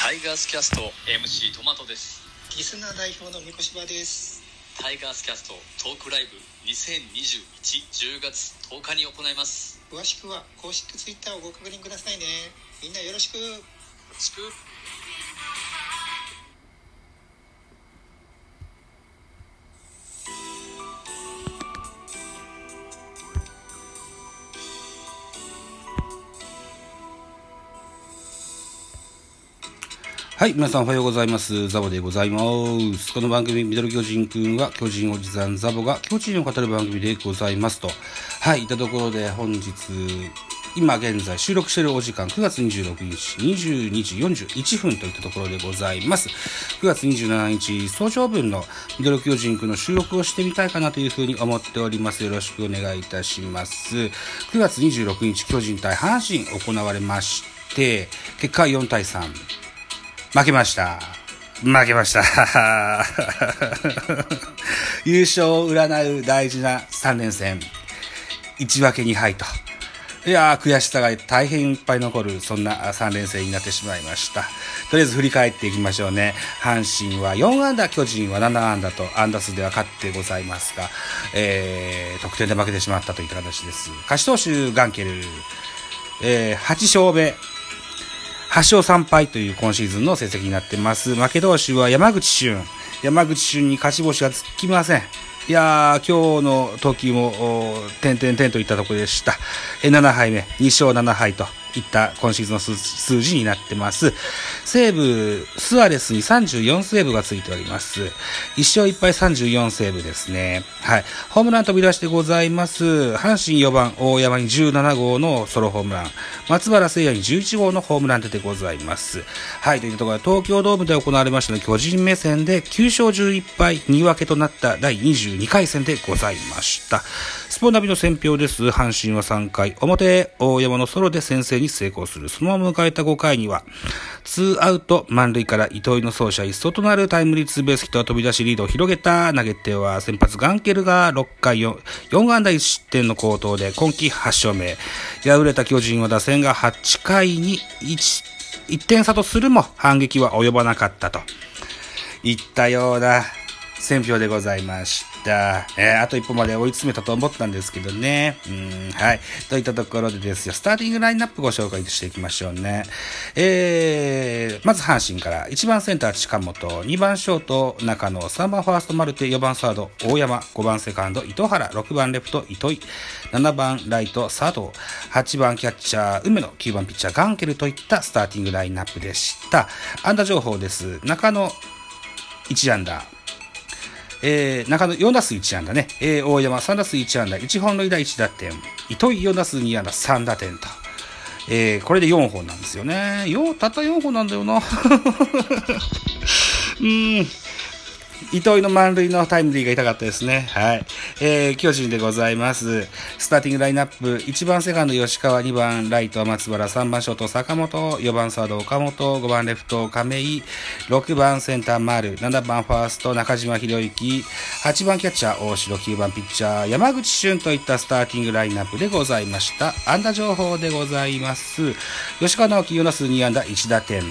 タイガースキャスト MC トマトです。リスナー代表の三越柴です。タイガースキャストトークライブ202110月10日に行います。詳しくは公式ツイッターをご確認くださいね。みんなよろしく。よろしくはい、皆さんおはようございます。ザボでございます。この番組、ミドル巨人くんは、巨人おじさんザボが巨人を語る番組でございますと。はい、いったところで本日、今現在収録しているお時間、9月26日、22時41分といったところでございます。9月27日、早朝分のミドル巨人くんの収録をしてみたいかなというふうに思っております。よろしくお願いいたします。9月26日、巨人対阪神行われまして、結果4対3。負けました。負けました。優勝を占う大事な3連戦。1分け2敗と。いやー、悔しさが大変いっぱい残る、そんな3連戦になってしまいました。とりあえず振り返っていきましょうね。阪神は4安打、巨人は7安打と安打数では勝ってございますが、えー、得点で負けてしまったといった形です。勝ち投手、ガンケル、えー、8勝目。8勝3敗という今シーズンの成績になってます。負け投手は山口俊。山口俊に勝ち星がつきません。いやー、今日の時も、点々点といったところでした。7敗目、2勝7敗といった今シーズンの数数字になってます。西武、スアレスに34セーブがついております。1勝1敗34セーブですね。はい。ホームラン飛び出してございます。阪神4番、大山に17号のソロホームラン。松原聖也に11号のホームラン出てございます。はい。というところで、東京ドームで行われましたの巨人目線で9勝11敗2分けとなった第22回戦でございました。スポナビの選評です。阪神は3回表、大山のソロで先制に成功する。そのまま迎えた5回には、ツーアウト満塁から糸井の走者一掃となるタイムリーツーベースヒットが飛び出しリードを広げた投げ手は先発ガンケルが6回 4, 4安打1失点の好投で今季8勝目。敗れた巨人は打線が8回に 1, 1点差とするも反撃は及ばなかったと。いったような選評でございました。えー、あと一歩まで追い詰めたと思ったんですけどね。うん、はい。といったところでですよ、スターティングラインナップご紹介していきましょうね。えー、まず阪神から、1番センター近本、2番ショート中野、3番ファーストマルテ、4番サード大山、5番セカンド糸原、6番レフト糸井、7番ライト佐藤、8番キャッチャー梅野、9番ピッチャーガンケルといったスターティングラインナップでした。安打情報です。中野、1安打。えー、中野4打数1安打ね。えー、大山3打数1安打、1本塁打1打点。糸井4打数2安打3打点と。えー、これで4本なんですよね。よ、たった4本なんだよな。うん。糸井の満塁のタイムリーが痛かったですね。はい。えー、巨人でございます。スターティングラインナップ、1番セカンド吉川、2番ライト松原、3番ショート坂本、4番サード岡本、5番レフト亀井、6番センター丸、7番ファースト中島博之、8番キャッチャー大城、9番ピッチャー山口俊といったスターティングラインナップでございました。安打情報でございます。吉川直樹4打数2安打1打点。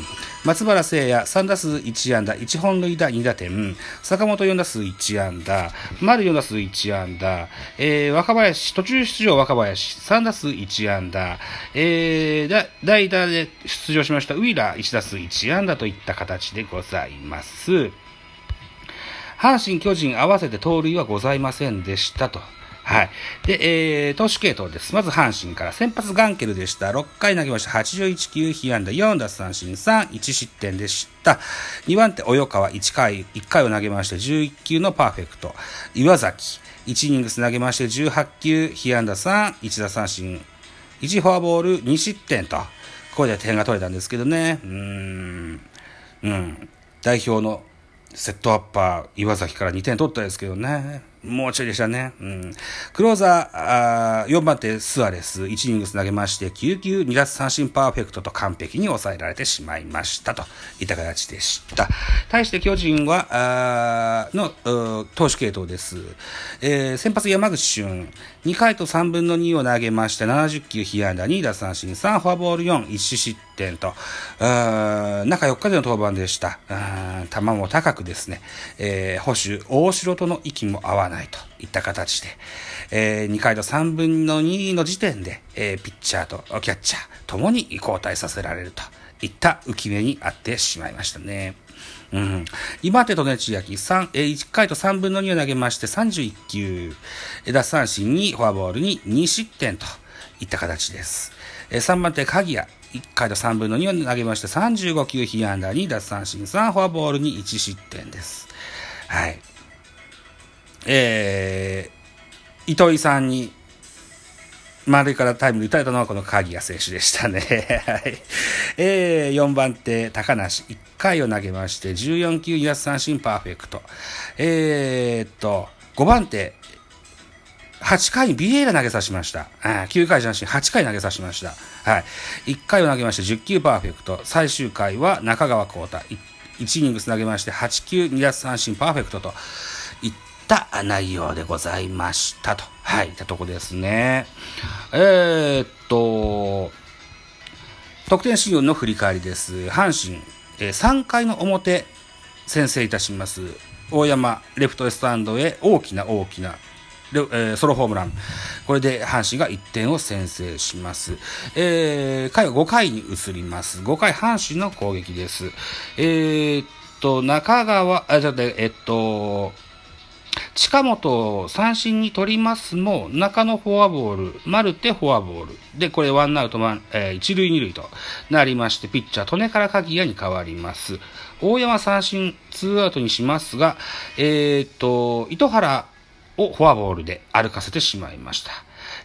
松原聖也3打数1安打1本塁打2打点。坂本4打数1安打。丸4打数1安打、えー、若林途中出場若林。3打数1安打、えー、代打で出場しましたウィーラー1打数1安打といった形でございます。阪神巨人合わせて盗塁はございませんでしたと。はい。で、えー、投手系統です。まず阪神から、先発ガンケルでした。6回投げました。81球、被安打4奪三振3、1失点でした。2番手、及川1回、1回を投げまして、11球のパーフェクト。岩崎、1イニングス投げまして、18球、被安打3、1奪三振、1フォアボール、2失点と。これで点が取れたんですけどね。うん。うん。代表のセットアッパー、岩崎から2点取ったんですけどね。もうちょいでしたね。うん。クローザー、あー4番手スアレス、1イニングス投げまして、9球2奪三振パーフェクトと完璧に抑えられてしまいましたといった形でした。対して巨人は、あの、投手系統です。えー、先発山口俊、2回と3分の2を投げまして、70球被安打、2奪三振、3フォアボール4、1失点と、中4日での登板でした。球も高くですね、えー、保守、大城との息も合わないといった形で、えー、2回と3分の2の時点で、えー、ピッチャーとキャッチャーともに交代させられるといった浮き目にあってしまいましたね。うん。2番手とね、千秋、3、えー、1回と3分の2を投げまして31球、奪三振にフォアボールに2失点といった形です。えー、3番手、鍵谷、1回と3分の2を投げまして35球被安打に奪三振3フォアボールに1失点です。はい。えー、糸井さんに満塁からタイムリー打たれたのはこの鍵谷選手でしたね。はい。えー、4番手、高梨。1回を投げまして、14球2奪三振パーフェクト。えー、っと、5番手、8回にビエイラ投げさせました。9回じゃなしに8回投げさせました。はい。1回を投げまして10球パーフェクト。最終回は中川幸太。1イニングス投げまして8球2奪三振パーフェクトとった内容でございましたと。はい。たとこですね。えー、っと、得点シーンの振り返りです。阪神、えー、3回の表、先制いたします。大山、レフトスタンドへ大きな大きな、えー、ソロホームラン。これで阪神が1点を先制します。えー、回は5回に移ります。5回阪神の攻撃です。えー、っと、中川、あ、じゃあ、えっと、近本を三振に取りますも、中野フォアボール、マルテフォアボール。で、これワンアウト、えー、一塁二塁となりまして、ピッチャー、利根から鍵谷に変わります。大山三振、ツーアウトにしますが、えー、っと、糸原をフォアボールで歩かせてしまいました。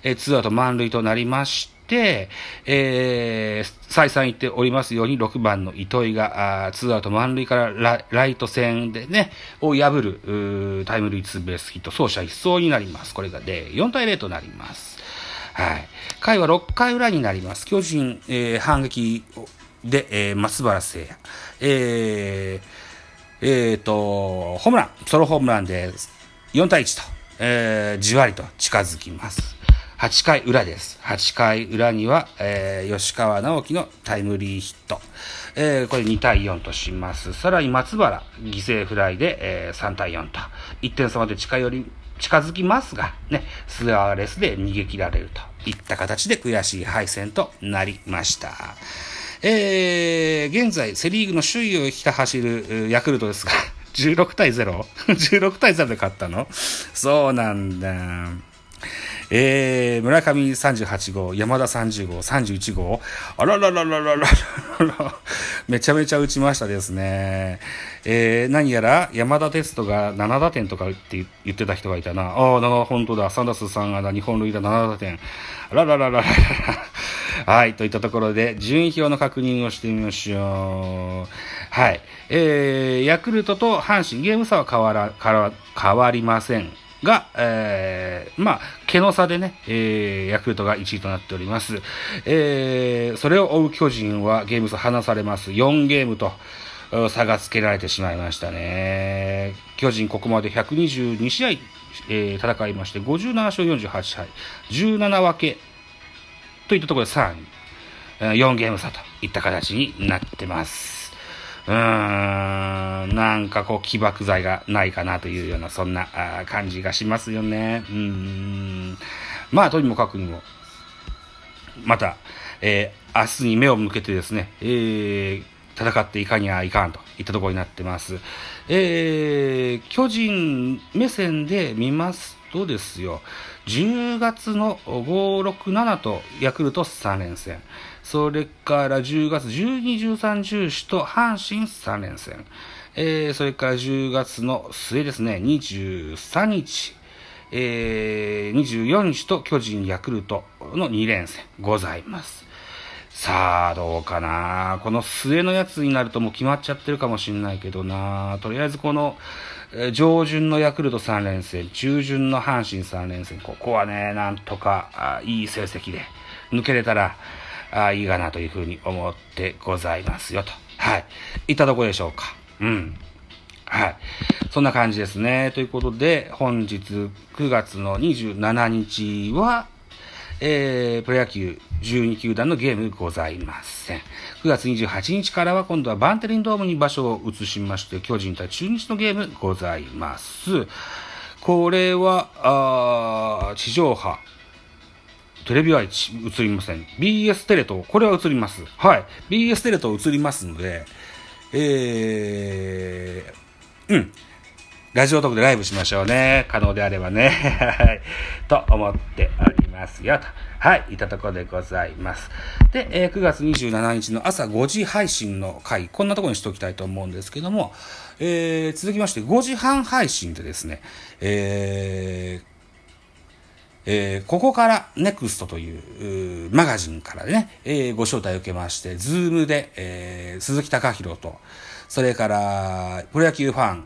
えー、ツーアウト満塁となりまして、えー、再三言っておりますように、6番の糸井が、あツーアウト満塁からラライト線でね、を破る、タイムリーツーベースヒット、走者一掃になります。これがで、4対0となります。はい。回は6回裏になります。巨人、えー、反撃で、えー、松原聖也。えー、えー、と、ホームラン、ソロホームランで4対1とえー、じわりと近づきます。8回裏です。8回裏には、えー、吉川直樹のタイムリーヒット。えー、これ2対4とします。さらに松原、犠牲フライで、えー、3対4と。1点差まで近寄り、近づきますが、ね、スアーレスで逃げ切られるといった形で悔しい敗戦となりました。えー、現在、セリーグの首位をひた走るヤクルトですが、16対 0?16 対0で勝ったのそうなんだ。えー、村上38号、山田30号、31号、あらららららららめちゃめちゃ打ちましたですね。えー、何やら山田テストが7打点とかって言ってた人がいたな。ああ、な本当だ。サンダス3安打、日本塁打7打点。あらららららら。はい。といったところで、順位表の確認をしてみましょう。はい。えー、ヤクルトと阪神、ゲーム差は変わら、変わりません。が、えー、まあ、毛の差でね、えー、ヤクルトが1位となっております。えー、それを追う巨人はゲーム差離されます。4ゲームと差がつけられてしまいましたね。巨人ここまで122試合、えー、戦いまして、57勝48敗、17分けといったところで3位、4ゲーム差といった形になってます。うーん、なんかこう起爆剤がないかなというような、そんな感じがしますよね。うん。まあ、とにもかくにも、また、えー、明日に目を向けてですね、えー、戦っていかにはいかんといったところになってます。えー、巨人目線で見ますとですよ、10月の5、6、7とヤクルト3連戦。それから10月12、13、14と阪神3連戦。えー、それから10月の末ですね、23日、えー、24日と巨人、ヤクルトの2連戦ございます。さあ、どうかな。この末のやつになるともう決まっちゃってるかもしんないけどな。とりあえずこの、え上旬のヤクルト3連戦、中旬の阪神3連戦、ここはね、なんとか、いい成績で抜けれたら、あいいかなというふうに思ってございますよと。はい。いったとこでしょうか。うん。はい。そんな感じですね。ということで、本日9月の27日は、えー、プロ野球12球団のゲームございません。9月28日からは今度はバンテリンドームに場所を移しまして、巨人対中日のゲームございます。これは、あ地上波、テレビは映りません。BS テレ東、これは映ります。はい。BS テレ東映りますので、えー、うん。ラジオトークでライブしましょうね。可能であればね。はい。と思っておりますますよ。と。はい。いたところでございます。で、えー9月27日の朝5時配信の回、こんなとこにしておきたいと思うんですけども、えー続きまして5時半配信でですね、えーえーココカラネクストというマガジンからね、えーご招待を受けまして、ズームで、えー鈴木貴弘と、それから、プロ野球ファン、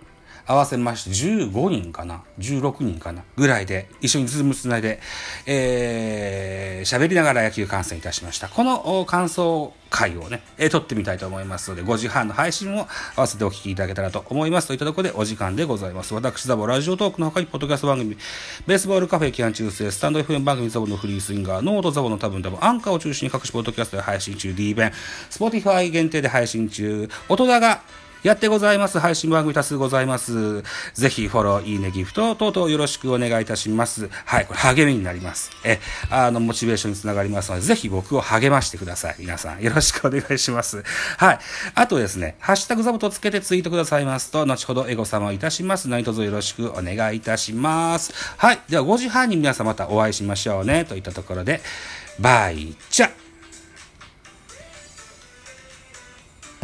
合わせまして15人かな ?16 人かなぐらいで、一緒にズームつないで、えー喋りながら野球観戦いたしました。この感想会をね、えー撮ってみたいと思いますので、5時半の配信も合わせてお聞きいただけたらと思います。といったところでお時間でございます。私、ザボラジオトークの他に、ポッドキャスト番組、ベースボールカフェ期間中世、スタンド FM 番組ザボのフリースインガー、ノートザボの多分多分、アンカーを中心に各種ポッドキャストで配信中、D 弁、スポティファイ限定で配信中、音だが、やってございます。配信番組多数ございます。ぜひフォロー、いいね、ギフト等々よろしくお願いいたします。はい、これ励みになります。え、あの、モチベーションにつながりますので、ぜひ僕を励ましてください。皆さん、よろしくお願いします。はい。あとですね、ハッシュタグザボとつけてツイートくださいますと、後ほどエゴ様をいたします。何卒よろしくお願いいたします。はい。では5時半に皆さんまたお会いしましょうね。といったところで、バイチャ